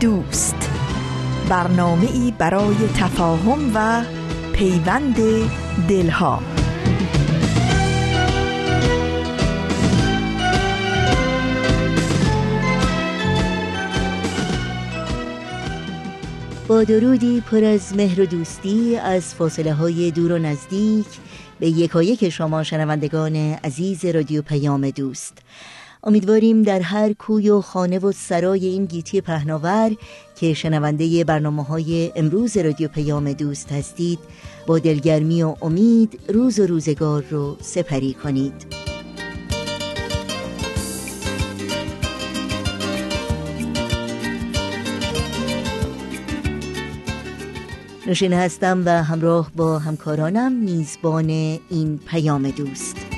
دوست. برنامه ای برای تفاهم و پیوند دلها. با درودی پر از مهر و دوستی از فاصله های دور و نزدیک به یکایک شما شنوندگان عزیز رادیو پیام دوست. امیدواریم در هر کوی و خانه و سرای این گیتی پهناور که شنونده برنامه های امروز رادیو پیام دوست هستید با دلگرمی و امید روز و روزگار رو سپری کنید. نوشین هستم و همراه با همکارانم میزبان این پیام دوست.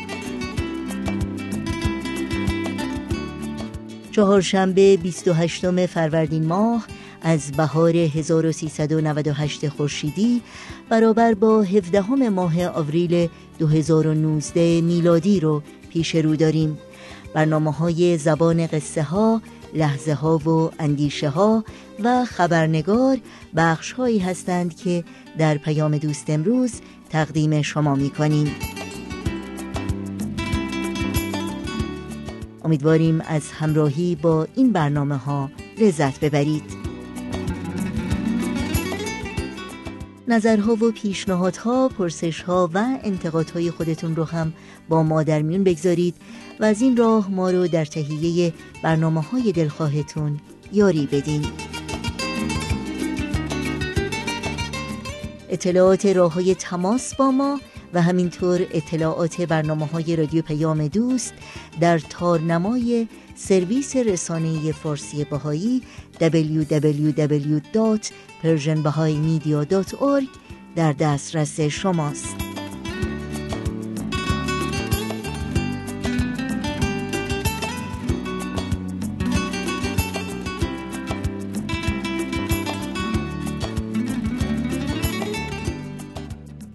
چهارشنبه 28 فروردین ماه از بهار 1398 خورشیدی برابر با 17 ماه آوریل 2019 میلادی رو پیش رو داریم برنامه های زبان قصه ها لحظه ها و اندیشه ها و خبرنگار بخش هایی هستند که در پیام دوست امروز تقدیم شما می کنیم. امیدواریم از همراهی با این برنامه ها لذت ببرید. نظرها و پیشنهادها، پرسشها و انتقادهای خودتون رو هم با ما در میون بگذارید و از این راه ما رو در تهیه برنامه های دلخواهتون یاری بدین. اطلاعات راه های تماس با ما و همینطور اطلاعات برنامه های رادیو پیام دوست در تارنمای سرویس رسانه فارسی بهایی www.persianbahaimedia.org در دسترس شماست.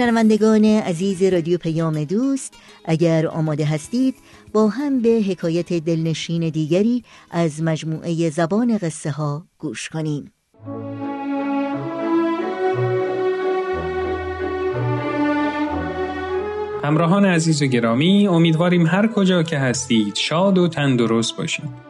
شنوندگان عزیز رادیو پیام دوست اگر آماده هستید با هم به حکایت دلنشین دیگری از مجموعه زبان قصه ها گوش کنیم. همراهان عزیز و گرامی امیدواریم هر کجا که هستید شاد و تندرست باشید.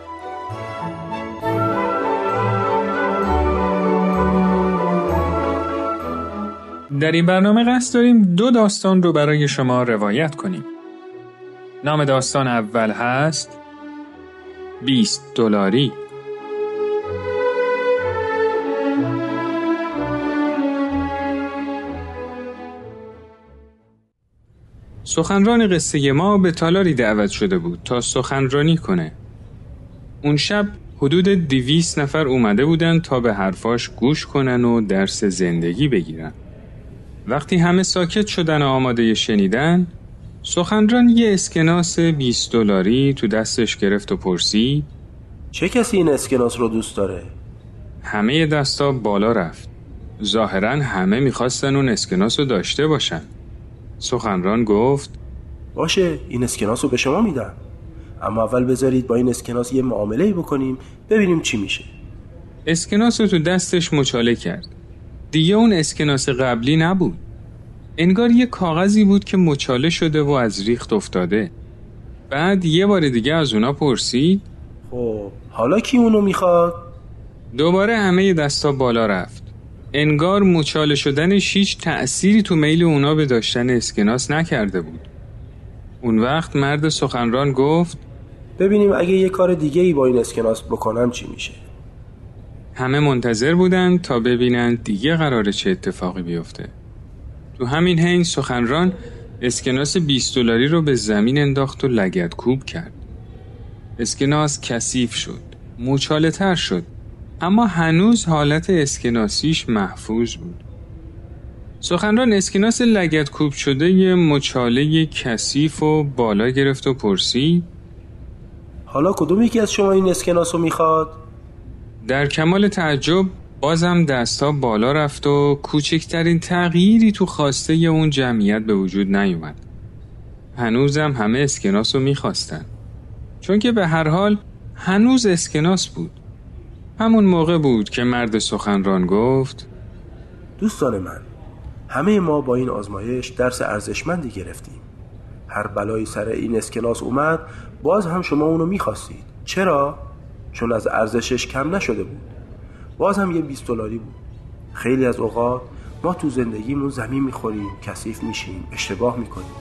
در این برنامه قصد داریم دو داستان رو برای شما روایت کنیم. نام داستان اول هست 20 دلاری. سخنران قصه ما به تالاری دعوت شده بود تا سخنرانی کنه. اون شب حدود دیویس نفر اومده بودن تا به حرفاش گوش کنن و درس زندگی بگیرن. وقتی همه ساکت شدن و آماده شنیدن سخنران یه اسکناس 20 دلاری تو دستش گرفت و پرسید چه کسی این اسکناس رو دوست داره؟ همه دستا بالا رفت. ظاهرا همه می‌خواستن اون اسکناس رو داشته باشن. سخنران گفت باشه این اسکناس رو به شما میدم. اما اول بذارید با این اسکناس یه معامله بکنیم ببینیم چی میشه. اسکناس رو تو دستش مچاله کرد. دیگه اون اسکناس قبلی نبود. انگار یه کاغذی بود که مچاله شده و از ریخت افتاده. بعد یه بار دیگه از اونا پرسید خب حالا کی اونو می‌خواد؟ دوباره همه دستا بالا رفت. انگار مچاله شدنش هیچ تأثیری تو میل اونا به داشتن اسکناس نکرده بود. اون وقت مرد سخنران گفت ببینیم اگه یه کار دیگه ای با این اسکناس بکنم چی میشه. همه منتظر بودن تا ببینن دیگه قراره چه اتفاقی بیفته. تو همین حین سخنران اسکناس 20 دلاری رو به زمین انداخت و لگت کوب کرد. اسکناس کثیف شد مچاله تر شد اما هنوز حالت اسکناسیش محفوظ بود. سخنران اسکناس لگت کوب شده یه مچاله کثیف و بالا گرفت و پرسید حالا کدوم یکی از شما این اسکناس رو می‌خواد؟ در کمال تعجب بازم دستا بالا رفت و کوچکترین تغییری تو خواسته اون جمعیت به وجود نیومد. هنوزم همه اسکناس رو می‌خواستن. چون که به هر حال هنوز اسکناس بود. همون موقع بود که مرد سخنران گفت دوستان من همه ما با این آزمایش درس ارزشمندی گرفتیم هر بلایی سر این اسکناس اومد باز هم شما اونو می‌خواستید چرا؟ چون از ارزشش کم نشده بود. باز هم یه 20 دلاری بود. خیلی از اوقات ما تو زندگیمون زمین می‌خوریم کثیف میشیم اشتباه می‌کنیم.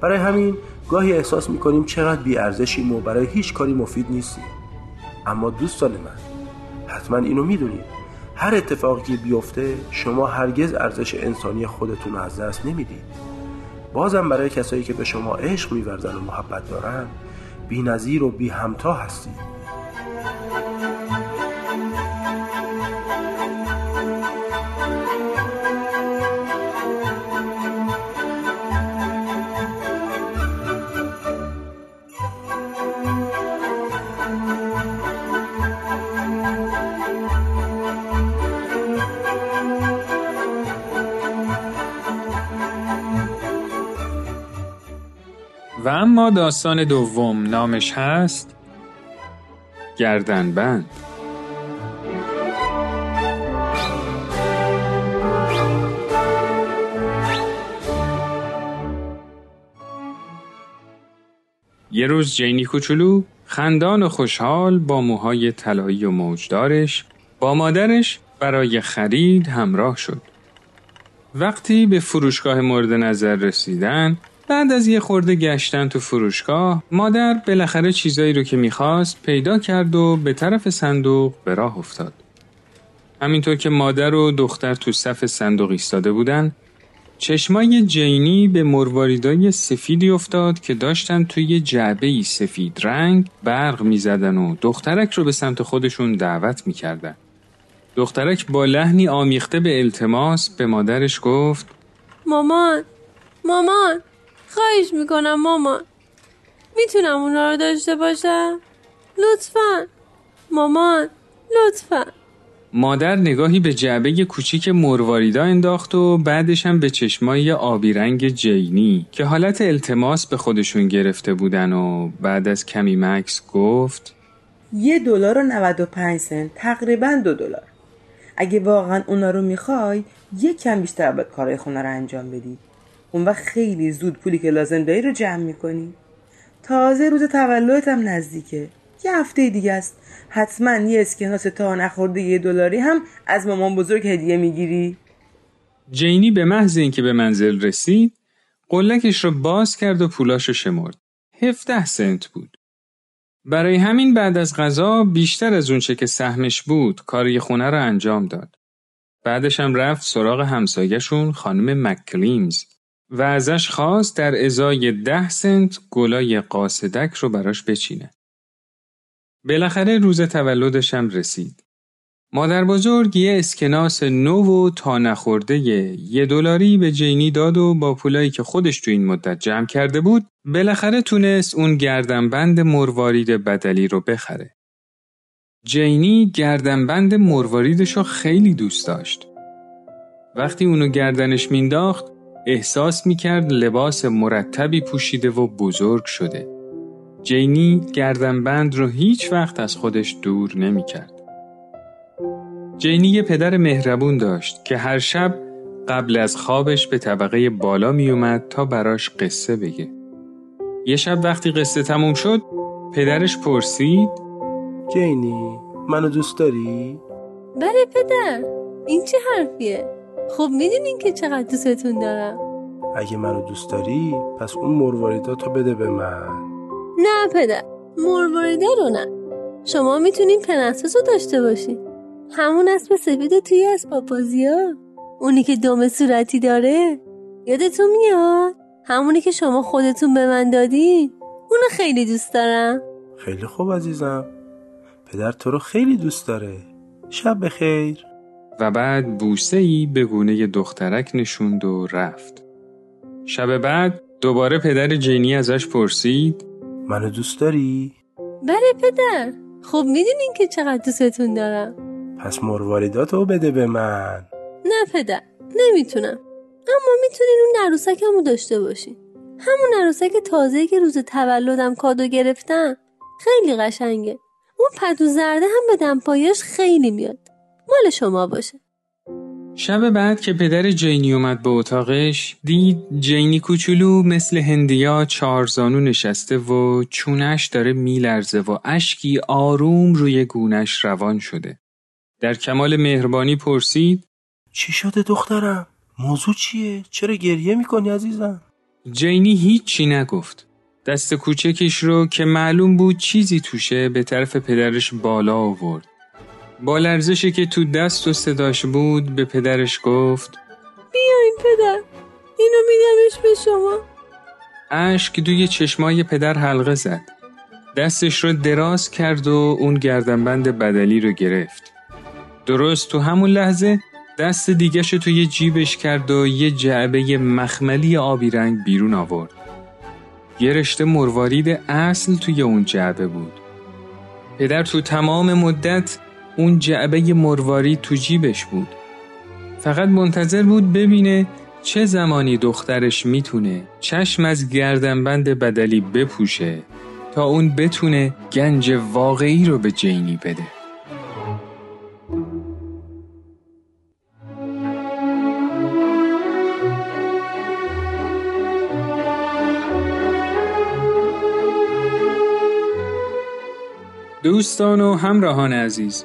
برای همین گاهی احساس می‌کنیم چقدر بی ارزشیم و برای هیچ کاری مفید نیستیم. اما دوستان من حتما اینو می‌دونید هر اتفاقی بیفته شما هرگز ارزش انسانی خودتون از دست نمی‌دید. بازم برای کسایی که به شما عشق میورزن و محبت دارن بی نظیر و بی همتا هستید. اما داستان دوم نامش هست گردنبند یه روز جینی کوچولو خندان و خوشحال با موهای طلایی و موجدارش با مادرش برای خرید همراه شد. وقتی به فروشگاه مورد نظر رسیدن بعد از یه خورده گشتن تو فروشگاه مادر بالاخره چیزایی رو که می‌خواست پیدا کرد و به طرف صندوق به راه افتاد. همینطور که مادر و دختر تو صف صندوق ایستاده بودن چشمای جینی به مرواریدای سفیدی افتاد که داشتن توی جعبه سفید رنگ برق می‌زدن و دخترک رو به سمت خودشون دعوت می‌کردن. دخترک با لحنی آمیخته به التماس به مادرش گفت مامان مامان خواهش می‌کنم مامان می‌تونم اونا رو داشته باشم؟ لطفا. مامان لطفا. مادر نگاهی به جعبه کوچیک مرواریدا انداخت و بعدش هم به چشمای آبی رنگ جینی که حالت التماس به خودشون گرفته بودن و بعد از کمی مکس گفت یه دلار و 95 سنت تقریبا دو دلار. اگه واقعا اونا رو می‌خوای یه کم بیشتر به کارهای خونه رو انجام بدی. اون وقت خیلی زود پولی که لازم داری رو جمع می‌کنی تازه روز تولدت هم نزدیکه یه هفته دیگه است حتما یه اسکناس تا نخورده یه دلاری هم از مامان بزرگ هدیه می‌گیری جینی به محض اینکه به منزل رسید قلکش رو باز کرد و پولاش رو شمرد. 17 سنت بود. برای همین بعد از غذا بیشتر از اونچه که سهمش بود کاری خونه رو انجام داد. بعدش هم رفت سراغ همسایهشون خانم مکلیمز و ازش خواست در ازای ده سنت گلای قاصدک رو براش بچینه. بالاخره روز تولدش هم رسید. مادر بزرگ یه اسکناس نو و تا نخورده یه دلاری به جینی داد و با پولایی که خودش تو این مدت جمع کرده بود بالاخره تونست اون گردنبند مروارید بدلی رو بخره. جینی گردنبند مرواریدش رو خیلی دوست داشت. وقتی اونو گردنش مینداخت احساس می‌کرد لباس مرتبی پوشیده و بزرگ شده. جینی گردنبند رو هیچ وقت از خودش دور نمی کرد. جینی یه پدر مهربون داشت که هر شب قبل از خوابش به طبقه بالا می اومد تا براش قصه بگه. یه شب وقتی قصه تموم شد پدرش پرسید جینی منو دوست داری؟ بله پدر این چه حرفیه خب می‌دونین که چقدر دوستتون دارم. اگه منو دوست داری پس اون مرواریداتو بده به من. نه پدر مرواریدا رو نه. شما می‌تونین پرنسس رو داشته باشین. همون اسب سفید توی اسباب بازی ها. اونی که دم صورتی داره. یادتون میاد؟ همونی که شما خودتون به من دادین. اونو خیلی دوست دارم. خیلی خوب عزیزم. پدر تو رو خیلی دوست داره. شب بخیر. و بعد بوسه ای به گونه دخترک نشوند و رفت. شب بعد دوباره پدر جینی ازش پرسید منو دوست داری؟ بله پدر. خب می‌دونین که چقدر دوستتون دارم. پس مرواریداتو بده به من. نه پدر نمی‌تونم. اما می‌تونین اون عروسکمو داشته باشین. همون عروسک تازه که روز تولدم کادو گرفتم خیلی قشنگه. اون پتو زرده هم به دمپایش خیلی میاد. مال شما باشه شب بعد که پدر جینی اومد به اتاقش دید جینی کوچولو مثل هندیا چارزانو نشسته و چونش داره میلرزه و اشکی آروم روی گونش روان شده. در کمال مهربانی پرسید چی شده دخترم؟ موضوع چیه؟ چرا گریه می‌کنی عزیزم؟ جینی هیچی نگفت. دست کوچکش رو که معلوم بود چیزی توشه به طرف پدرش بالا آورد. با لرزشی که تو دست و صداش بود به پدرش گفت بیاین پدر اینو میدمش به شما. اشک دوی چشمای پدر حلقه زد. دستش رو دراز کرد و اون گردنبند بدلی رو گرفت. درست تو همون لحظه دست دیگش توی جیبش کرد و یه جعبه مخملی آبی رنگ بیرون آورد. یه رشته مروارید اصل توی اون جعبه بود. پدر تو تمام مدت اون جعبه مرواری تو جیبش بود. فقط منتظر بود ببینه چه زمانی دخترش می‌تونه چشم از گردنبند بدلی بپوشه تا اون بتونه گنج واقعی رو به جینی بده. دوستان و همراهان عزیز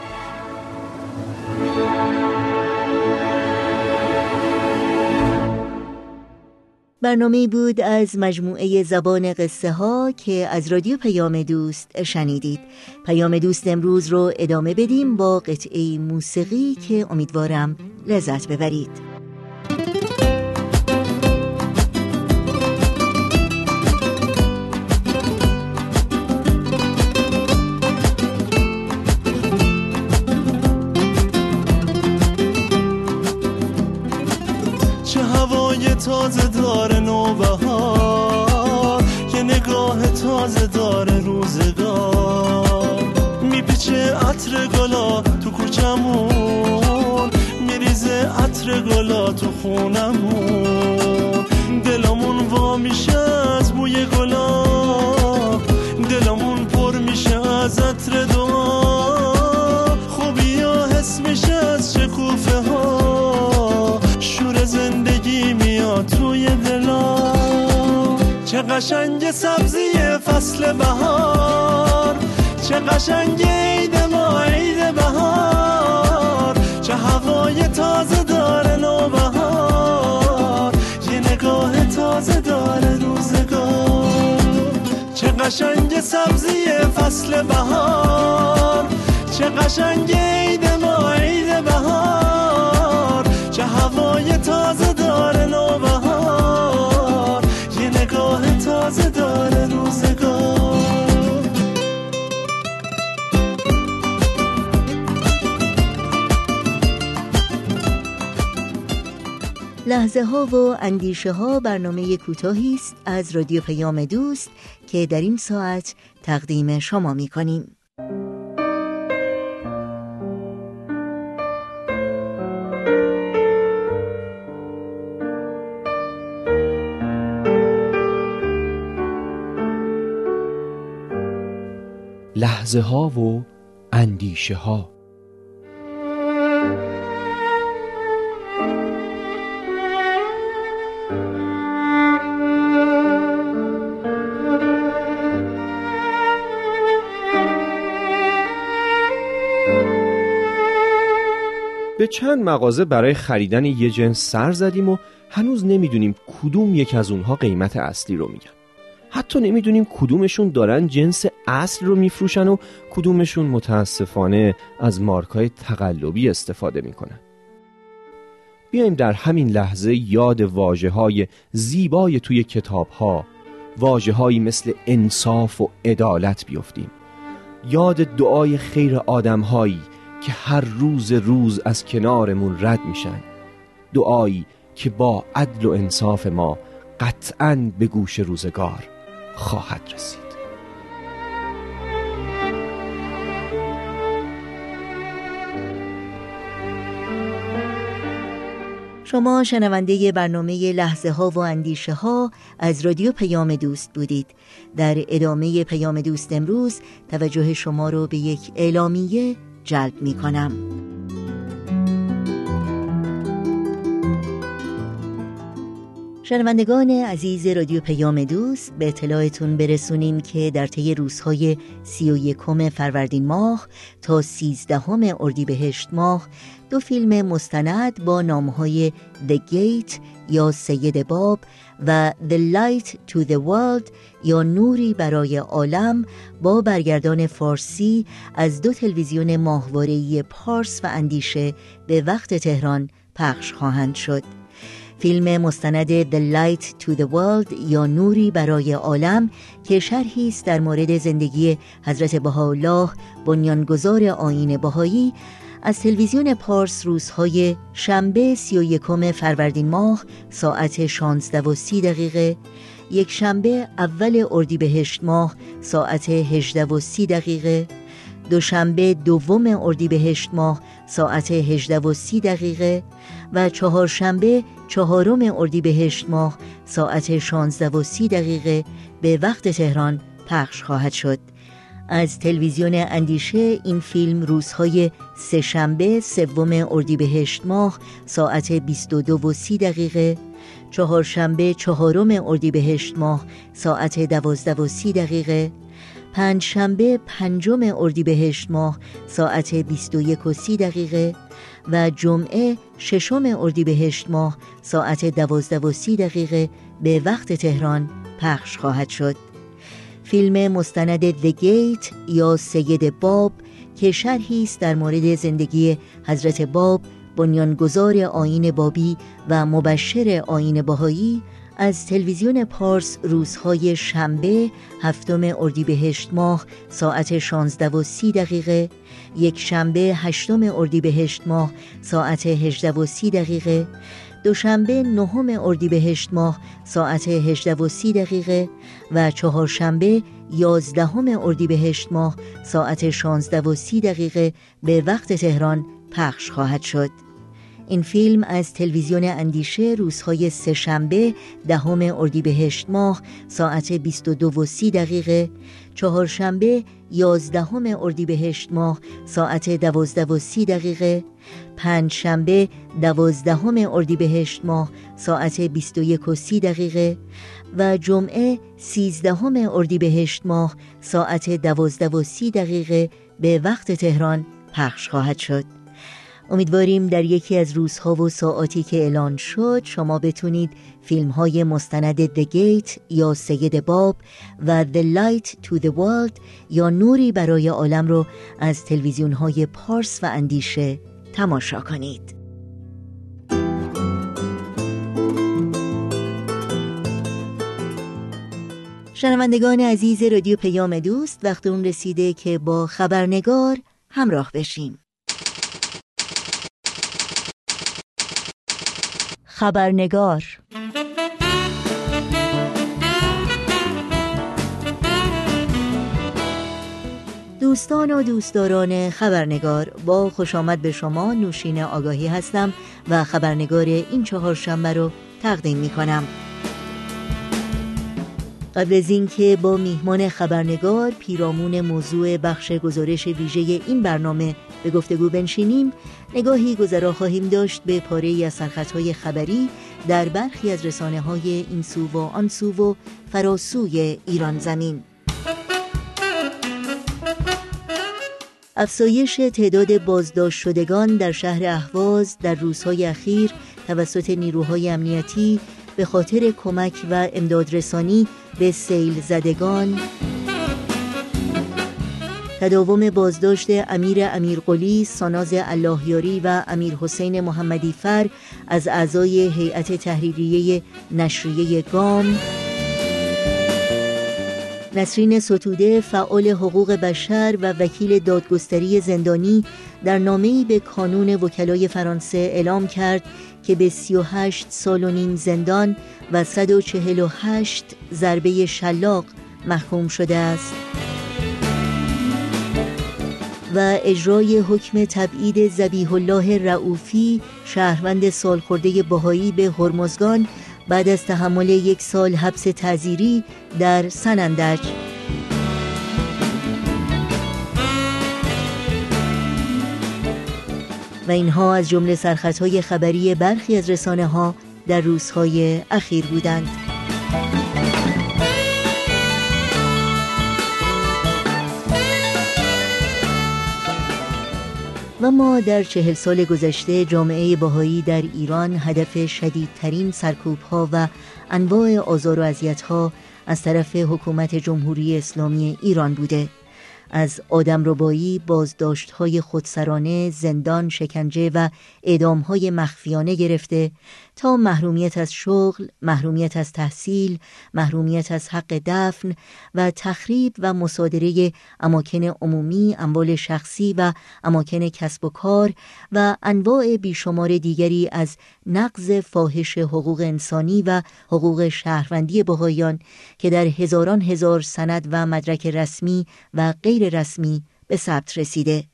برنامه بود از مجموعه زبان قصه ها که از رادیو پیام دوست شنیدید. پیام دوست امروز رو ادامه بدیم با قطعه موسیقی که امیدوارم لذت ببرید. عطر گلا تو کوچمون میریزه عطر گلا تو خونمون. دلمون وا میشه از بوی گلا دلمون پر میشه از عطر دعا خوبی حس میشه از شکوفه ها شور زندگی میاد توی دلا. چه قشنگ سبزی فصل بهار چه قشنگ عید ما عید بهار. چه هوای تازه داره نوبهار. یه نگاه تازه داره روزگار. چه قشنگ سبزی فصل بهار. چه قشنگ عید ما عید بهار. چه هوای تازه داره نوبهار. یه نگاه تازه داره روزگار. لحظه ها و اندیشه ها برنامه کوتاهی است از رادیو پیام دوست که در این ساعت تقدیم شما می کنیم. لحظه ها و اندیشه ها چند مغازه برای خریدن یه جنس سر زدیم و هنوز نمی‌دونیم کدوم یک از اونها قیمت اصلی رو میگن. حتی نمی‌دونیم کدومشون دارن جنس اصل رو میفروشن و کدومشون متاسفانه از مارکای تقلبی استفاده می‌کنن. بیایم در همین لحظه یاد واجه های زیبای توی کتاب ها واجه هایی مثل انصاف و عدالت بیفتیم. یاد دعای خیر آدم هایی که هر روز روز از کنارمون رد میشن. دعایی که با عدل و انصاف ما قطعا به گوش روزگار خواهد رسید. شما شنونده برنامه لحظه ها و اندیشه ها از رادیو پیام دوست بودید. در ادامه پیام دوست امروز توجه شما رو به یک اعلامیه جلب می کنم شنوندگان عزیز رادیو پیام دوست به اطلاعتون برسونیم که در طی روزهای سی و یکم فروردین ماه تا سیزدهم اردیبهشت ماه دو فیلم مستند با نامهای The Gate یا سید باب و The Light to the World یا نوری برای عالم با برگردان فارسی از دو تلویزیون ماهواره‌ای پارس و اندیشه به وقت تهران پخش خواهند شد. فیلم مستند The Light to the World یا نوری برای عالم که شرحی است در مورد زندگی حضرت بهاءالله بنیانگذار آیین بهایی از تلویزیون پارس روزهای شنبه سی و یکم فروردین ماه ساعت 16 و سی دقیقه یک شنبه اول اردیبهشت ماه ساعت 18 و سی دقیقه دوشنبه دوم اردیبهشت ماه ساعت 18 و سی دقیقه و چهارشنبه چهارم اردیبهشت ماه ساعت 16 و سی دقیقه به وقت تهران پخش خواهد شد. از تلویزیون اندیشه این فیلم روزهای سهشنبه سوم اردیبهشت ماه ساعت 22 و 30 دقیقه چهارشنبه چهارم اردیبهشت ماه ساعت 12 و 30 دقیقه پنجشنبه پنجم اردیبهشت ماه ساعت 21 و 30 دقیقه و جمعه ششم اردیبهشت ماه ساعت 12 و 30 دقیقه به وقت تهران پخش خواهد شد. فیلم مستند The Gate یا سید باب که شرحی است در مورد زندگی حضرت باب بنیانگذار آین بابی و مبشر آین باهایی از تلویزیون پارس روزهای شنبه هفتم اردیبهشت ماه ساعت 16 و 30 دقیقه یک شنبه هشتم اردیبهشت ماه ساعت 18 و 30 دقیقه دوشنبه نهم اردیبهشت ماه ساعت 18 و 30 دقیقه و چهارشنبه یازدهم اردیبهشت ماه ساعت 16 و 30 دقیقه به وقت تهران پخش خواهد شد. این فیلم از تلویزیون اندیشه روزهای سهشنبه دهم اردیبهشت ماه ساعت 22 و 30 دقیقه. چهارشنبه یازدهم اردیبهشت ماه ساعت 12 و 30 دقیقه. پنج شنبه دوازدهم اردیبهشت ماه ساعت 21 و 30 دقیقه. و جمعه سیزدهم اردیبهشت ماه ساعت 12 و 30 دقیقه. به وقت تهران پخش خواهد شد. امیدواریم در یکی از روزها و ساعاتی که اعلان شد شما بتونید فیلم های مستند The Gate یا سید باب و The Light to the World یا نوری برای عالم رو از تلویزیون های پارس و اندیشه تماشا کنید. شنوندگان عزیز رادیو پیام دوست وقت اون رسیده که با خبرنگار همراه بشیم. خبرنگار. دوستان و دوستداران خبرنگار با خوش آمد به شما نوشین آگاهی هستم و خبرنگار این چهار شنبه رو تقدیم می کنم قبل از اینکه با میهمان خبرنگار پیرامون موضوع بخش گزارش ویژه این برنامه به گفتگو بنشینیم نگاهی گذرا خواهیم داشت به پاره از سرخطهای خبری در برخی از رسانه های این سو و آن سو و فراسوی ایران زمین. افزایش تعداد بازداشت شدگان در شهر اهواز در روزهای اخیر توسط نیروهای امنیتی به خاطر کمک و امدادرسانی به سیل زدگان تداوم بازداشت امیر امیرقلی، ساناز اللهیاری و امیر حسین محمدی فر از اعضای هیئت تحریریه نشریه گام. نسرین ستوده فعال حقوق بشر و وکیل دادگستری زندانی در نامه‌ای به کانون وکلای فرانسه اعلام کرد که به 38 سال و نیم زندان و 148 ضربه شلاق محکوم شده است. و اجرای حکم تبعید زبیح الله رعوفی شهروند سالخورده بهایی به هرمزگان بعد از تحمل یک سال حبس تعذیری در سنندج. و اینها از جمله سرخطهای خبری برخی از رسانه ها در روزهای اخیر بودند. و ما در چهل سال گذشته جامعه باهایی در ایران هدف شدیدترین سرکوب ها و انواع آزار و اذیت ها از طرف حکومت جمهوری اسلامی ایران بوده. از آدم ربایی، بازداشت های خودسرانه، زندان، شکنجه و اعدام های مخفیانه گرفته تا محرومیت از شغل، محرومیت از تحصیل، محرومیت از حق دفن و تخریب و مصادره اماکن عمومی، اموال شخصی و اماکن کسب و کار و انواع بیشمار دیگری از نقض فاحش حقوق انسانی و حقوق شهروندی بهایان که در هزاران هزار سند و مدرک رسمی و غیر رسمی به ثبت رسیده.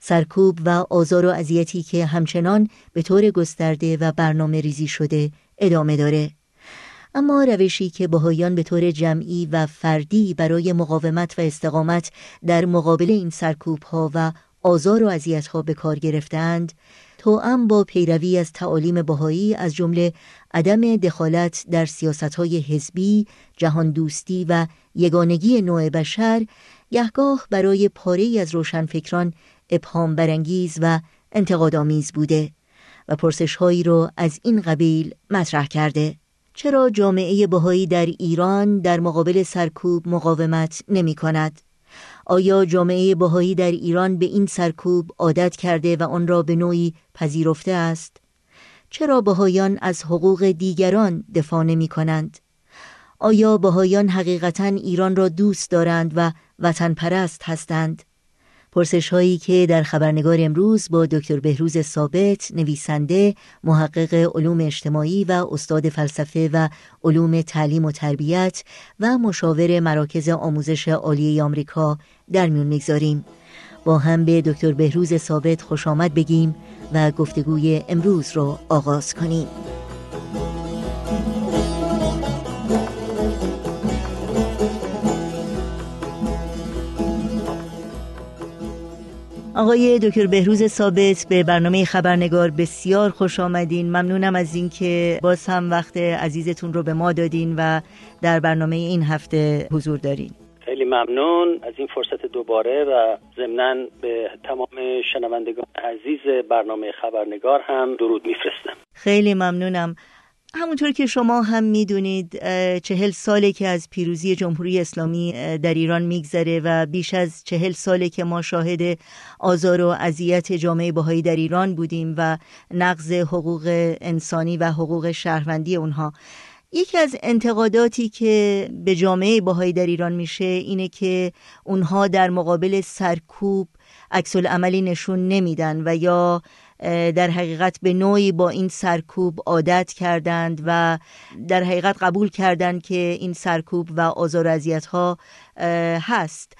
سرکوب و آزار و اذیتی که همچنان به طور گسترده و برنامه ریزی شده ادامه داره. اما روشی که بهایان به طور جمعی و فردی برای مقاومت و استقامت در مقابل این سرکوب ها و آزار و اذیت ها به کار گرفتند توأم با پیروی از تعالیم بهایی از جمله عدم دخالت در سیاست های حزبی، جهان دوستی و یگانگی نوع بشر گهگاه برای پاره از روشنفکران ابهام برانگیز و انتقادآمیز بوده و پرسش هایی رو از این قبیل مطرح کرده چرا جامعه بهایی در ایران در مقابل سرکوب مقاومت نمی کند؟ آیا جامعه بهایی در ایران به این سرکوب عادت کرده و آن را به نوعی پذیرفته است؟ چرا بهایان از حقوق دیگران دفاع نمی کنند؟ آیا بهایان حقیقتا ایران را دوست دارند و وطن پرست هستند؟ پرسش هایی که در خبرنگار امروز با دکتر بهروز ثابت نویسنده محقق علوم اجتماعی و استاد فلسفه و علوم تعلیم و تربیت و مشاور مراکز آموزش عالی آمریکا در میون می‌گذاریم. با هم به دکتر بهروز ثابت خوش آمد بگیم و گفتگوی امروز رو آغاز کنیم. آقای دکتر بهروز ثابت به برنامه خبرنگار بسیار خوش آمدین. ممنونم از اینکه باز هم وقت عزیزتون رو به ما دادین و در برنامه این هفته حضور دارین. خیلی ممنون از این فرصت دوباره و ضمنا به تمام شنوندگان عزیز برنامه خبرنگار هم درود میفرستم. خیلی ممنونم. همونطور که شما هم می‌دونید چهل ساله که از پیروزی جمهوری اسلامی در ایران میگذره و بیش از چهل ساله که ما شاهد آزار و اذیت جامعه بهایی در ایران بودیم و نقض حقوق انسانی و حقوق شهروندی اونها. یکی از انتقاداتی که به جامعه بهایی در ایران میشه اینه که اونها در مقابل سرکوب عکس عملی نشون نمیدن و یا در حقیقت به نوعی با این سرکوب عادت کردند و در حقیقت قبول کردند که این سرکوب و آزار و ها هست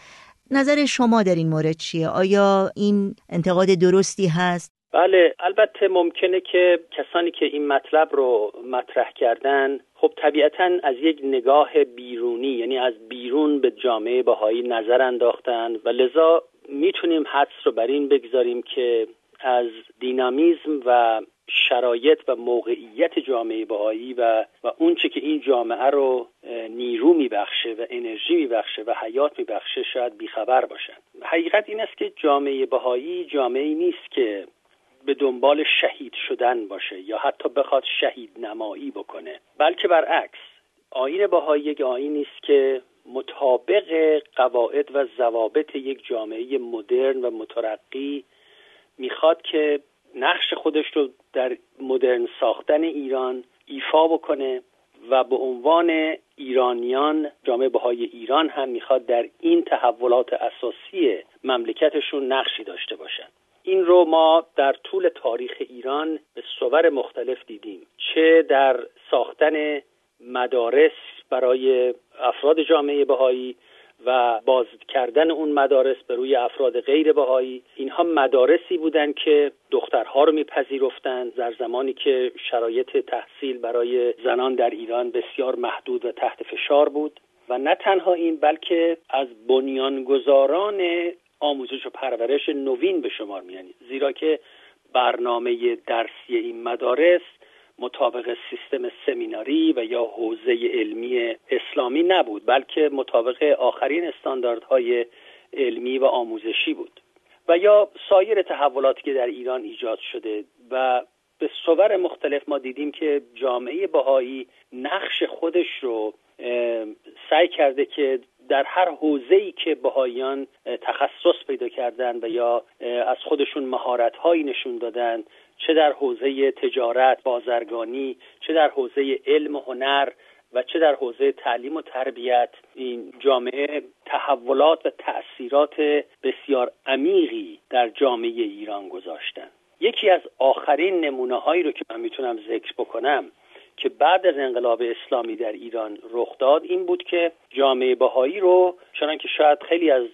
نظر شما در این مورد چیه؟ آیا این انتقاد درستی هست؟ بله البته ممکنه که کسانی که این مطلب رو مطرح کردن خب طبیعتا از یک نگاه بیرونی یعنی از بیرون به جامعه بهایی نظر انداختن و لذا می‌تونیم حدس رو بر این بگذاریم که از دینامیزم و شرایط و موقعیت جامعه بهایی و و اونچه که این جامعه رو نیرو میبخشه و انرژی میبخشه و حیات میبخشه شاید بیخبر باشن. حقیقت این است که جامعه بهایی جامعه نیست که به دنبال شهید شدن باشه یا حتی بخواد شهید نمایی بکنه بلکه برعکس آین بهایی یک آین نیست که مطابق قواعد و ضوابط یک جامعه مدرن و مترقی می‌خواد که نقش خودش رو در مدرن ساختن ایران ایفا بکنه و به عنوان ایرانیان جامعه بهای ایران هم می‌خواد در این تحولات اساسی مملکتشون نقشی داشته باشند این رو ما در طول تاریخ ایران به صور مختلف دیدیم. چه در ساختن مدارس برای افراد جامعه بهایی و باز کردن اون مدارس به روی افراد غیر بهایی اینها مدارسی بودند که دخترها رو میپذیرفتند در زمانی که شرایط تحصیل برای زنان در ایران بسیار محدود و تحت فشار بود. و نه تنها این بلکه از بنیانگذاران آموزش و پرورش نوین به شمار میانید زیرا که برنامه درسی این مدارس مطابق سیستم سمیناری و یا حوزه علمی اسلامی نبود بلکه مطابق آخرین استانداردهای علمی و آموزشی بود. و یا سایر تحولاتی که در ایران ایجاد شده و به صور مختلف ما دیدیم که جامعه بهایی نقش خودش رو سعی کرده که در هر حوزه‌ای که بهاییان تخصص پیدا کردن و یا از خودشون مهارت‌هایی نشون دادن چه در حوزه تجارت بازرگانی چه در حوزه علم و هنر و چه در حوزه تعلیم و تربیت این جامعه تحولات و تأثیرات بسیار عمیقی در جامعه ایران گذاشتن. یکی از آخرین نمونه هایی رو که من می‌تونم ذکر بکنم که بعد از انقلاب اسلامی در ایران رخ داد این بود که جامعه بهایی رو چنان که شاید خیلی از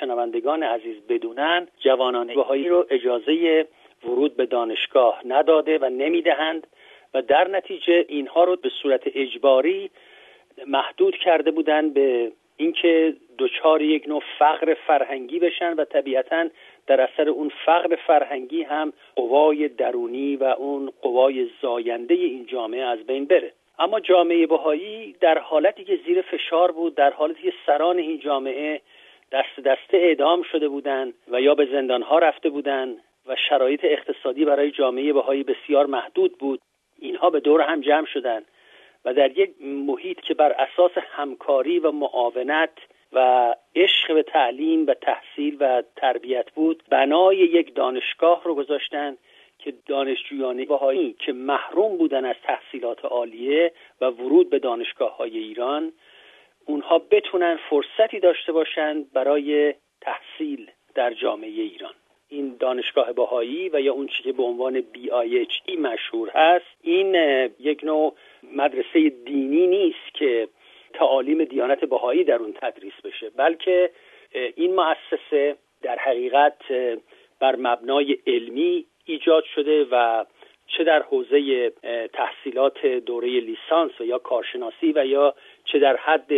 شنوندگان عزیز بدونن جوانان بهایی رو اجازه ورود به دانشگاه نداده و نمی‌دهند و در نتیجه اینها رو به صورت اجباری محدود کرده بودند به اینکه دچار یک نوع فقر فرهنگی بشن و طبیعتا در اثر اون فقر فرهنگی هم قوای درونی و اون قوای زاینده این جامعه از بین بره. اما جامعه بهایی در حالتی که زیر فشار بود در حالتی که سران این جامعه دست دسته اعدام شده بودند و یا به زندانها رفته بودند و شرایط اقتصادی برای جامعه بهایی بسیار محدود بود اینها به دور هم جمع شدند و در یک محیط که بر اساس همکاری و معاونت و عشق به تعلیم و تحصیل و تربیت بود. بنای یک دانشگاه رو گذاشتن که دانشجویان بهایی که محروم بودن از تحصیلات عالیه و ورود به دانشگاه های ایران اونها بتونن فرصتی داشته باشند برای تحصیل در جامعه ایران. این دانشگاه بهایی و یا اون چی که به عنوان BIHE مشهور هست این یک نوع مدرسه دینی نیست که تعالیم دیانت بهایی در اون تدریس بشه بلکه این مؤسسه در حقیقت بر مبنای علمی ایجاد شده و چه در حوزه تحصیلات دوره لیسانس و یا کارشناسی و یا چه در حد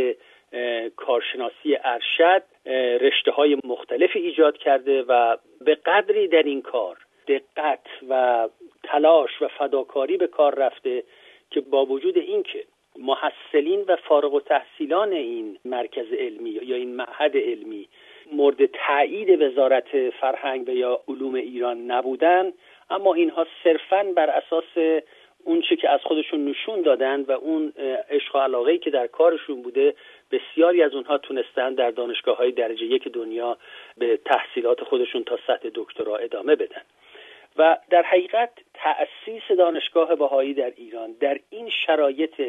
کارشناسی ارشد رشته های مختلفی ایجاد کرده و به قدری در این کار دقت و تلاش و فداکاری به کار رفته که با وجود اینکه محصلین و فارغ و تحصیلان این مرکز علمی یا این معهد علمی مورد تایید وزارت فرهنگ و یا علوم ایران نبودن اما اینها صرفا بر اساس اونچه که از خودشون نشون دادن و اون عشق و علاقه که در کارشون بوده بسیاری از اونها تونستن در دانشگاه های درجه یک دنیا به تحصیلات خودشون تا سطح دکترا ادامه بدن. و در حقیقت تأسیس دانشگاه بهایی در ایران در این شرایط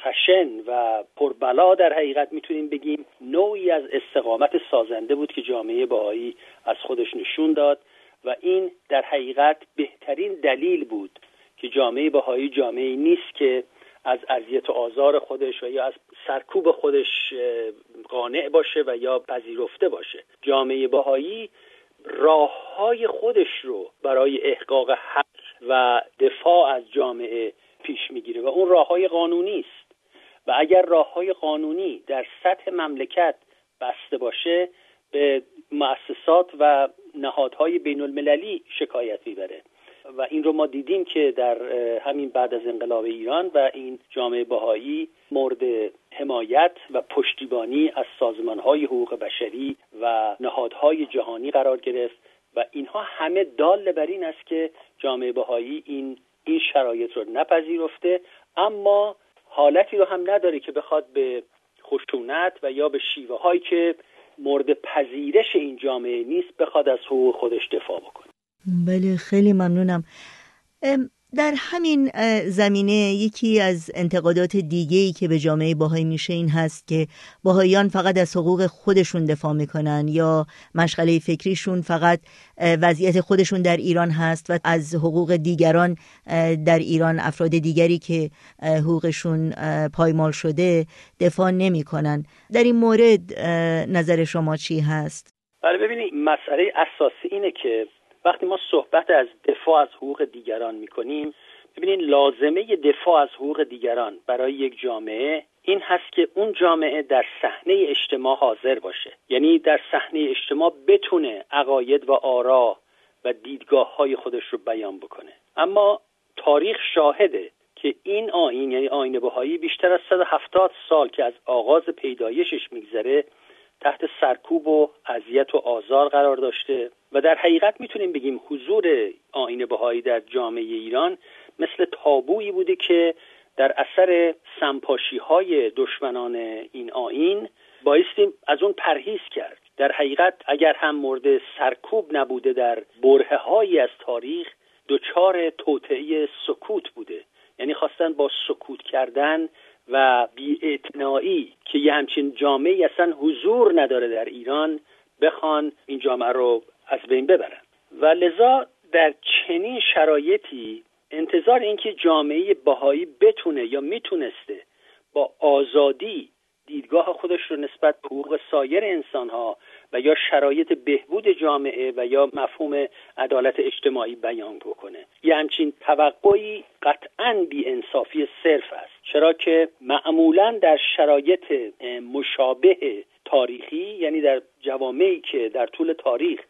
خشن و پربلا در حقیقت می‌تونیم بگیم نوعی از استقامت سازنده بود که جامعه بهایی از خودش نشون داد و این در حقیقت بهترین دلیل بود که جامعه بهایی جامعه نیست که از اذیت و آزار خودش و یا از سرکوب خودش قانع باشه و یا پذیرفته باشه. جامعه بهایی راه های خودش رو برای احقاق حق و دفاع از جامعه پیش می‌گیره و اون راه های قانونی است. و اگر راه های قانونی در سطح مملکت بسته باشه به مؤسسات و نهادهای بین المللی شکایت می‌بره. و این رو ما دیدیم که در همین بعد از انقلاب ایران و این جامعه بهایی مورد حمایت و پشتیبانی از سازمانهای حقوق بشری و نهادهای جهانی قرار گرفت و اینها همه دال بر این است که جامعه بهایی این این شرایط رو نپذیرفته. اما حالتی رو هم نداره که بخواد به خشونت و یا به شیوه هایی که مورد پذیرش این جامعه نیست بخواد از حقوق خودش دفاع بکنه. بله خیلی ممنونم. در همین زمینه یکی از انتقادات دیگه ای که به جامعه باهایی میشه این هست که باهاییان فقط از حقوق خودشون دفاع می‌کنن یا مشغله فکریشون فقط وضعیت خودشون در ایران هست و از حقوق دیگران در ایران افراد دیگری که حقوقشون پایمال شده دفاع نمی‌کنن در این مورد نظر شما چی هست؟ بله ببینید مسئله اساسی اینه که وقتی ما صحبت از دفاع از حقوق دیگران می‌کنیم ببینید لازمه دفاع از حقوق دیگران برای یک جامعه این هست که اون جامعه در صحنه اجتماع حاضر باشه. یعنی در صحنه اجتماع بتونه عقاید و آرا و دیدگاه های خودش رو بیان بکنه. اما تاریخ شاهده که این آین یعنی آین بهایی بیشتر از 170 سال که از آغاز پیدایشش میگذره تحت سرکوب و اذیت و آزار قرار داشته و در حقیقت می‌تونیم بگیم حضور آین بهایی در جامعه ایران مثل تابویی بوده که در اثر سمپاشی های دشمنان این آین بایستیم از اون پرهیز کرد. در حقیقت اگر هم مورد سرکوب نبوده در بره هایی از تاریخ دچار توطعه سکوت بوده. یعنی خواستن با سکوت کردن و یه همچین جامعه اصلا حضور نداره در ایران بخوان این جامعه رو از بین ببرن. و لذا در چنین شرایطی انتظار اینکه جامعه بهایی بتونه یا می‌تونسته با آزادی دیدگاه خودش رو نسبت به حقوق سایر انسان ها و یا شرایط بهبود جامعه و یا مفهوم عدالت اجتماعی بیان بکنه. یه همچین توقعی قطعا بی انصافی صرف است. چرا که معمولا در شرایط مشابه تاریخی یعنی در جوامعی که در طول تاریخ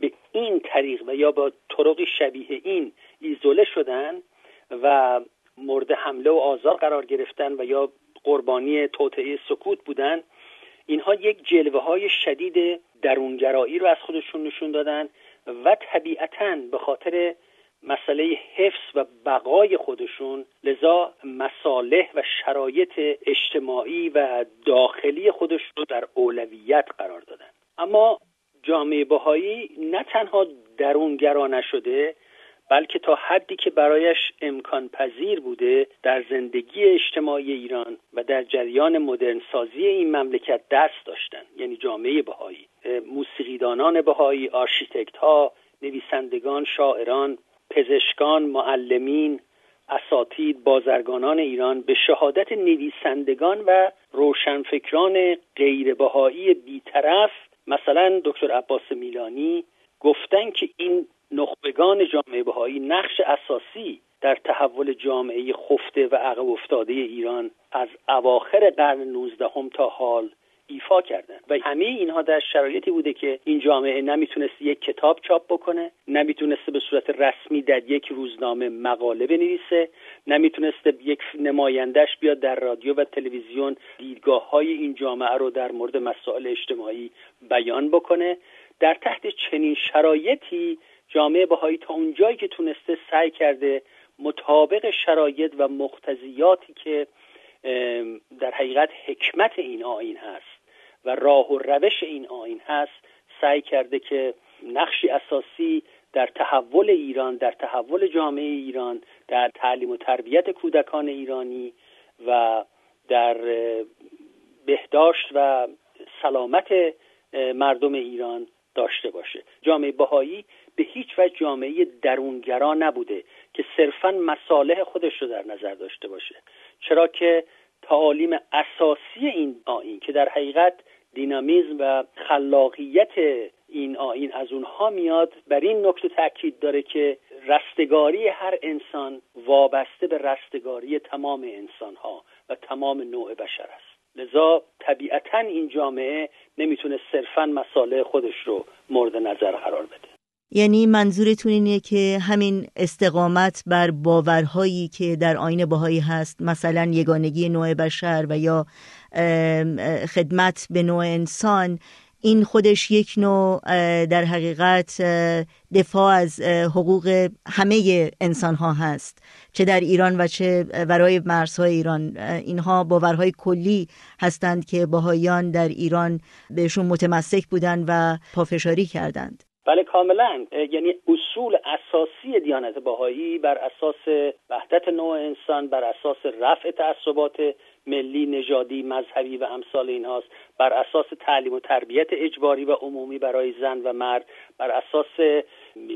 به این طریق و یا با طرق شبیه این ایزوله شدن و مورد حمله و آزار قرار گرفتن و یا قربانی توطعه سکوت بودن اینها یک جلوه های شدید درونگرایی رو از خودشون نشون دادن و طبیعتا به خاطر مسئله حفظ و بقای خودشون لذا مصالح و شرایط اجتماعی و داخلی خودش رو در اولویت قرار دادن. اما جامعه بهایی نه تنها درونگرا نشده بلکه تا حدی که برایش امکان پذیر بوده در زندگی اجتماعی ایران و در جریان مدرن سازی این مملکت دست داشتن یعنی جامعه بهایی. موسیقیدانان بهایی آرشیتکت ها نویسندگان شاعران پزشکان معلمین اساتید بازرگانان ایران به شهادت نویسندگان و روشنفکران غیربهایی بیطرف مثلا دکتر عباس میلانی گفتن که این نخبگان جامعه بهایی نقش اساسی در تحول جامعه خفته و عقب افتاده ایران از اواخر قرن 19 تا حال ایفا کردن. و همه اینها در شرایطی بوده که این جامعه نمی‌تونست یک کتاب چاپ بکنه نمی‌تونسته به صورت رسمی در یک روزنامه مقاله بنویسه نمی‌تونسته یک نمایندش بیاد در رادیو و تلویزیون دیدگاه های این جامعه رو در مورد مسائل اجتماعی بیان بکنه. در تحت چنین شرایطی جامعه بهایی تا اونجایی که تونسته سعی کرده مطابق شرایط و مقتضیاتی که در حقیقت حکمت این آین هست و راه و روش این آین هست سعی کرده که نقشی اساسی در تحول ایران در تحول جامعه ایران در تعلیم و تربیت کودکان ایرانی و در بهداشت و سلامت مردم ایران داشته باشه. جامعه بهایی به هیچ وجه جامعه درونگرا نبوده که صرفا مصالح خودش رو در نظر داشته باشه. چرا که تعالیم اساسی این آین که در حقیقت دینامیزم و خلاقیت این آین از اونها میاد. بر این نکته تاکید داره که رستگاری هر انسان وابسته به رستگاری تمام انسان ها و تمام نوع بشر است. لذا طبیعتا این جامعه نمی‌تونه صرفا مساله خودش رو مورد نظر قرار بده. یعنی منظورتون اینه که همین استقامت بر باورهایی که در آین باهایی هست مثلا یگانگی نوع بشر و یا خدمت به نوع انسان. این خودش یک نوع در حقیقت دفاع از حقوق همه انسان ها هست. چه در ایران و چه برای مرزهای ایران. اینها باورهای کلی هستند که باهایان در ایران بهشون متمسک بودند و پافشاری کردند. بله کاملا. یعنی اصول اساسی دیانت باهایی بر اساس وحدت نوع انسان بر اساس رفع تعصبات ملی نژادی مذهبی و امثال اینهاست. بر اساس تعلیم و تربیت اجباری و عمومی برای زن و مرد بر اساس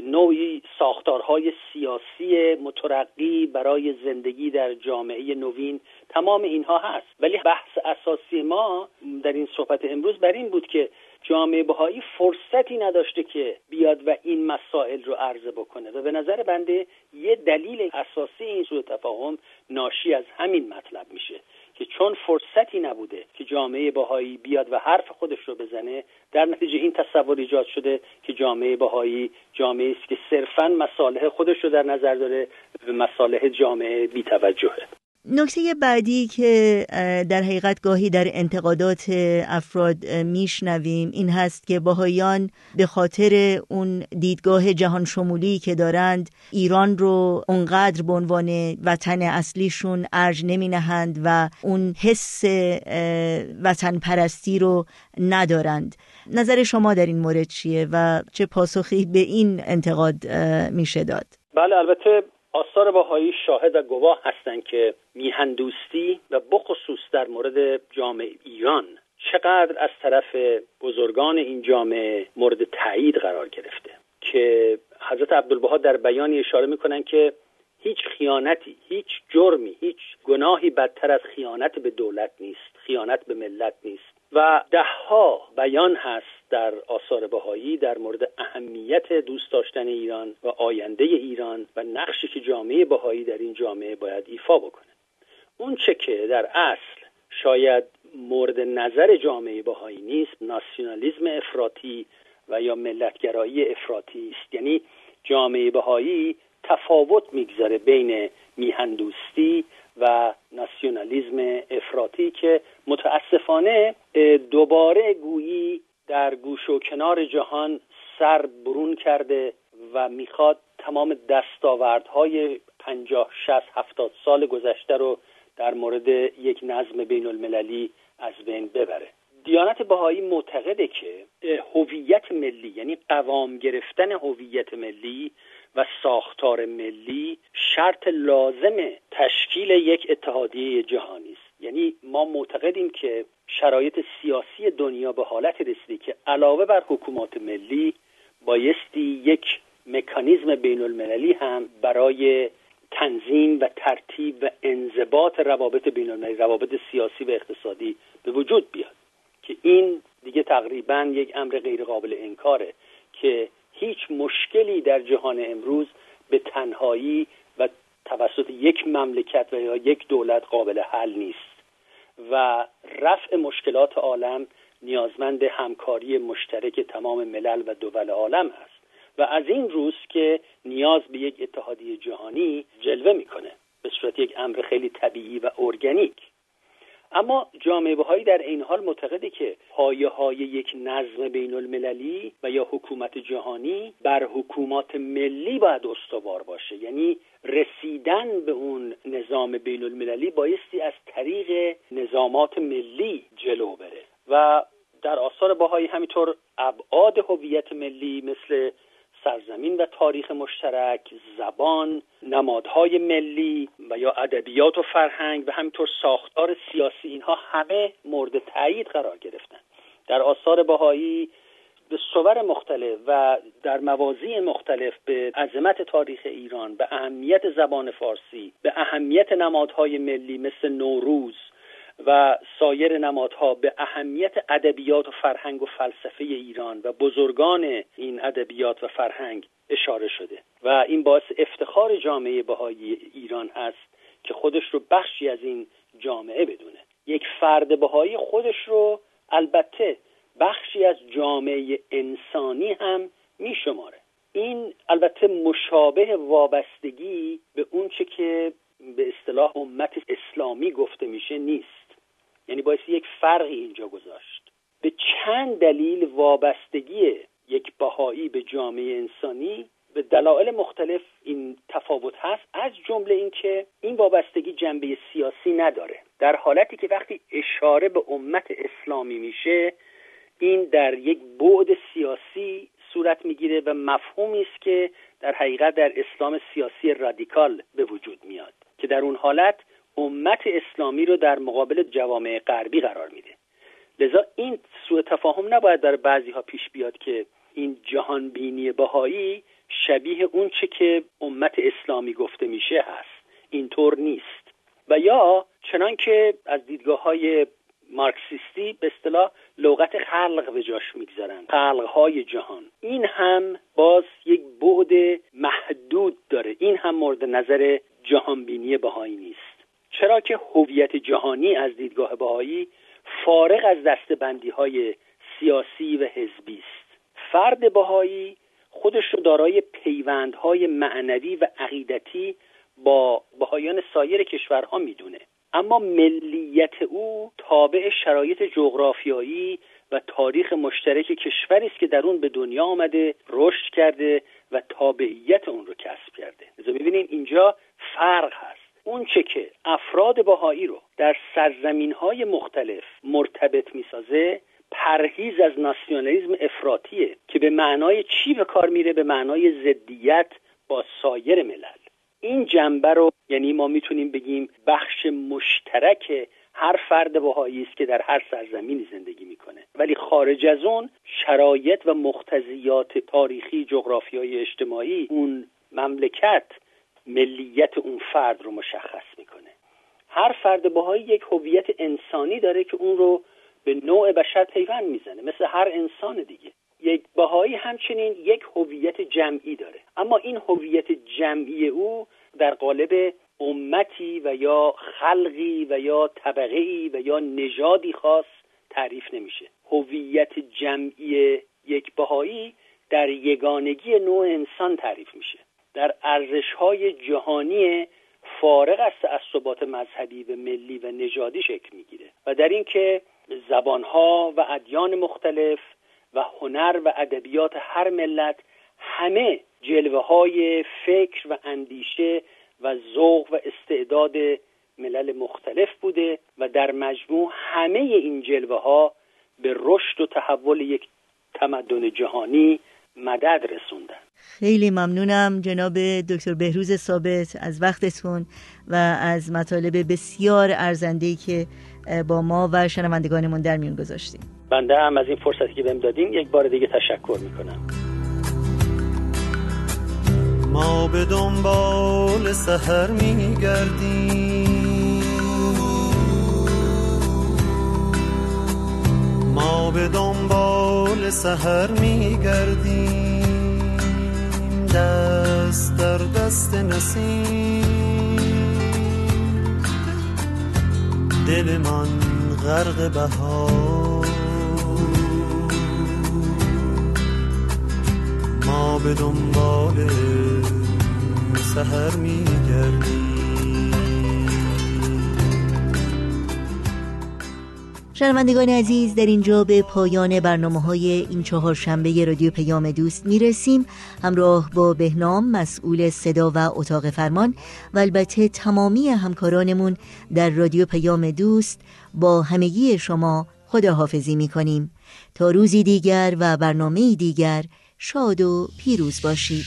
نوعی ساختارهای سیاسی مترقی برای زندگی در جامعه نوین تمام اینها هست. ولی بحث اساسی ما در این صحبت امروز بر این بود که جامعه بهایی فرصتی نداشته که بیاد و این مسائل رو عرضه بکنه. و به نظر بنده یه دلیل اساسی این سوء تفاهم ناشی از همین مطلب میشه که چون فرصتی نبوده که جامعه باهایی بیاد و حرف خودش رو بزنه در نتیجه این تصور ایجاد شده که جامعه باهایی جامعه است که صرفا مصالح خودش رو در نظر داره به مصالح جامعه بیتوجهه. نکته بعدی که در حقیقت گاهی در انتقادات افراد میشنویم این هست که باهایان به خاطر اون دیدگاه جهان شمولی که دارند ایران رو اونقدر به عنوان وطن اصلیشون ارج نمی نهند و اون حس وطن پرستی رو ندارند نظر شما در این مورد چیه و چه پاسخی به این انتقاد میشه داد؟ بله البته آثار باهایی شاهد و گواه هستند که میهندوستی و بخصوص در مورد جامعه ایران چقدر از طرف بزرگان این جامعه مورد تایید قرار گرفته که حضرت عبدالبها در بیانی اشاره می‌کنن که هیچ خیانتی هیچ جرمی هیچ گناهی بدتر از خیانت به دولت نیست خیانت به ملت نیست. و دهها بیان هست در آثار بهایی در مورد اهمیت دوست داشتن ایران و آینده ایران و نقشی که جامعه بهایی در این جامعه باید ایفا بکنه. اون چه که در اصل شاید مورد نظر جامعه بهایی نیست ناسیونالیزم افراطی و یا ملتگرایی افراطی است. یعنی جامعه بهایی تفاوت می‌گذاره بین میهندوستی و ناسیونالیزم افراطی که متاسفانه دوباره گویی در گوش و کنار جهان سر برون کرده و می‌خواد تمام دستاوردهای پنجاه شست هفتاد سال گذشته رو در مورد یک نظم بین المللی از بین ببره. دیانت بهایی معتقده که هویت ملی یعنی قوام گرفتن هویت ملی و ساختار ملی شرط لازم تشکیل یک اتحادیه جهانی است. یعنی ما معتقدیم که شرایط سیاسی دنیا به حالت رسیده که علاوه بر حکومات ملی بایستی یک مکانیزم بین المللی هم برای تنظیم و ترتیب و انضباط روابط بین المللی روابط سیاسی و اقتصادی به وجود بیاد. که این دیگه تقریبا یک امر غیر قابل انکاره که هیچ مشکلی در جهان امروز به تنهایی و توسط یک مملکت و یا یک دولت قابل حل نیست و رفع مشکلات عالم نیازمند همکاری مشترک تمام ملل و دول عالم است و از این روز که نیاز به یک اتحادیه جهانی جلوه می‌کنه به صورت یک امر خیلی طبیعی و ارگانیک. اما جامعه بهایی در این حال معتقده که پایه های یک نظم بین المللی و یا حکومت جهانی بر حکومات ملی باید استوار باشه. یعنی رسیدن به اون نظام بین المللی بایستی از طریق نظامات ملی جلو بره. و در آثار باهایی همینطور ابعاد هویت ملی مثل سرزمین و تاریخ مشترک زبان نمادهای ملی و یا ادبیات و فرهنگ و همینطور ساختار سیاسی اینها همه مورد تایید قرار گرفتن. در آثار بهایی به صور مختلف و در موازی مختلف به عظمت تاریخ ایران به اهمیت زبان فارسی به اهمیت نمادهای ملی مثل نوروز و سایر نمادها به اهمیت ادبیات و فرهنگ و فلسفه ایران و بزرگان این ادبیات و فرهنگ اشاره شده. و این باعث افتخار جامعه بهایی ایران هست که خودش رو بخشی از این جامعه بدونه. یک فرد بهایی خودش رو البته بخشی از جامعه انسانی هم می شماره این البته مشابه وابستگی به اونچه که به اصطلاح امت اسلامی گفته میشه نیست. یعنی باعث یک فرقی اینجا گذاشت. به چند دلیل وابستگی یک بهایی به جامعه انسانی به دلایل مختلف این تفاوت هست. از جمله اینکه این وابستگی جنبه سیاسی نداره. در حالتی که وقتی اشاره به امت اسلامی میشه این در یک بعد سیاسی صورت می‌گیره و مفهومی است که در حقیقت در اسلام سیاسی رادیکال به وجود میاد که در اون حالت امت اسلامی رو در مقابل جوامع غربی قرار میده. لذا این سوء تفاهم نباید در بعضی ها پیش بیاد که این جهان بینی بهایی شبیه اون چه که امت اسلامی گفته میشه هست. اینطور نیست. و یا چنان که از دیدگاه های مارکسیستی به اصطلاح لغت خلق به جاش می‌گذارن خلق های جهان. این هم باز یک بعد محدود داره. این هم مورد نظر جهانبینی بهایی نیست. چرا که هویت جهانی از دیدگاه بهایی فارغ از دستبندی های سیاسی و حزبی است. فرد بهایی خودش رو دارای پیوندهای معنوی و عقیدتی با بهایان سایر کشورها می‌دونه. اما ملیت او تابع شرایط جغرافیایی و تاریخ مشترک کشوری است که در اون به دنیا آمده رشد کرده و تابعیت اون رو کسب کرده. لذا می‌بینیم اینجا فرق هست. اون چه که افراد باهایی رو در سرزمین های مختلف مرتبط می‌سازه پرهیز از ناسیونالیزم افراطیه که به معنای چی به کار میره؟ به معنای ضدیت با سایر ملل. این جنبه رو یعنی ما می‌تونیم بگیم بخش مشترک هر فرد بهایی است که در هر سرزمینی زندگی می‌کنه. ولی خارج از اون شرایط و مقتضیات تاریخی جغرافیایی اجتماعی اون مملکت ملیت اون فرد رو مشخص می‌کنه. هر فرد بهایی یک هویت انسانی داره که اون رو به نوع بشر پیوند می‌زنه. مثل هر انسان دیگه. یک بهایی همچنین یک هویت جمعی داره. اما این هویت جمعی او در قالب امتی و یا خلقی و یا طبقه و یا نژادی خاص تعریف نمیشه. هویت جمعی یک بهایی در یگانگی نوع انسان تعریف میشه. در ارزش های جهانی فارغ از تعصبات مذهبی و ملی و نژادی شکل می‌گیره و در اینکه زبانها و ادیان مختلف و هنر و ادبیات هر ملت همه جلوه های فکر و اندیشه و ذوق و استعداد ملل مختلف بوده و در مجموع همه این جلوه ها به رشد و تحول یک تمدن جهانی مدد رسوندن. خیلی ممنونم جناب دکتر بهروز ثابت از وقتتون و از مطالب بسیار ارزنده‌ای که با ما و شنوندگانمون در میون گذاشتیم بنده هم از این فرصتی که بهم دادین یک بار دیگه تشکر می‌کنم. ما به دنبال سهر میگردیم. ما به دنبال سهر میگردیم. دست در دست نسیم. دل من غرق بهار. ما به دنبال سهر میگردیم. شنوندگان عزیز در اینجا به پایان برنامه های این چهار شنبه رادیو پیام دوست می‌رسیم. همراه با بهنام مسئول صدا و اتاق فرمان و البته تمامی همکارانمون در رادیو پیام دوست با همگی شما خداحافظی می‌کنیم. تا روزی دیگر و برنامه دیگر شاد و پیروز باشید.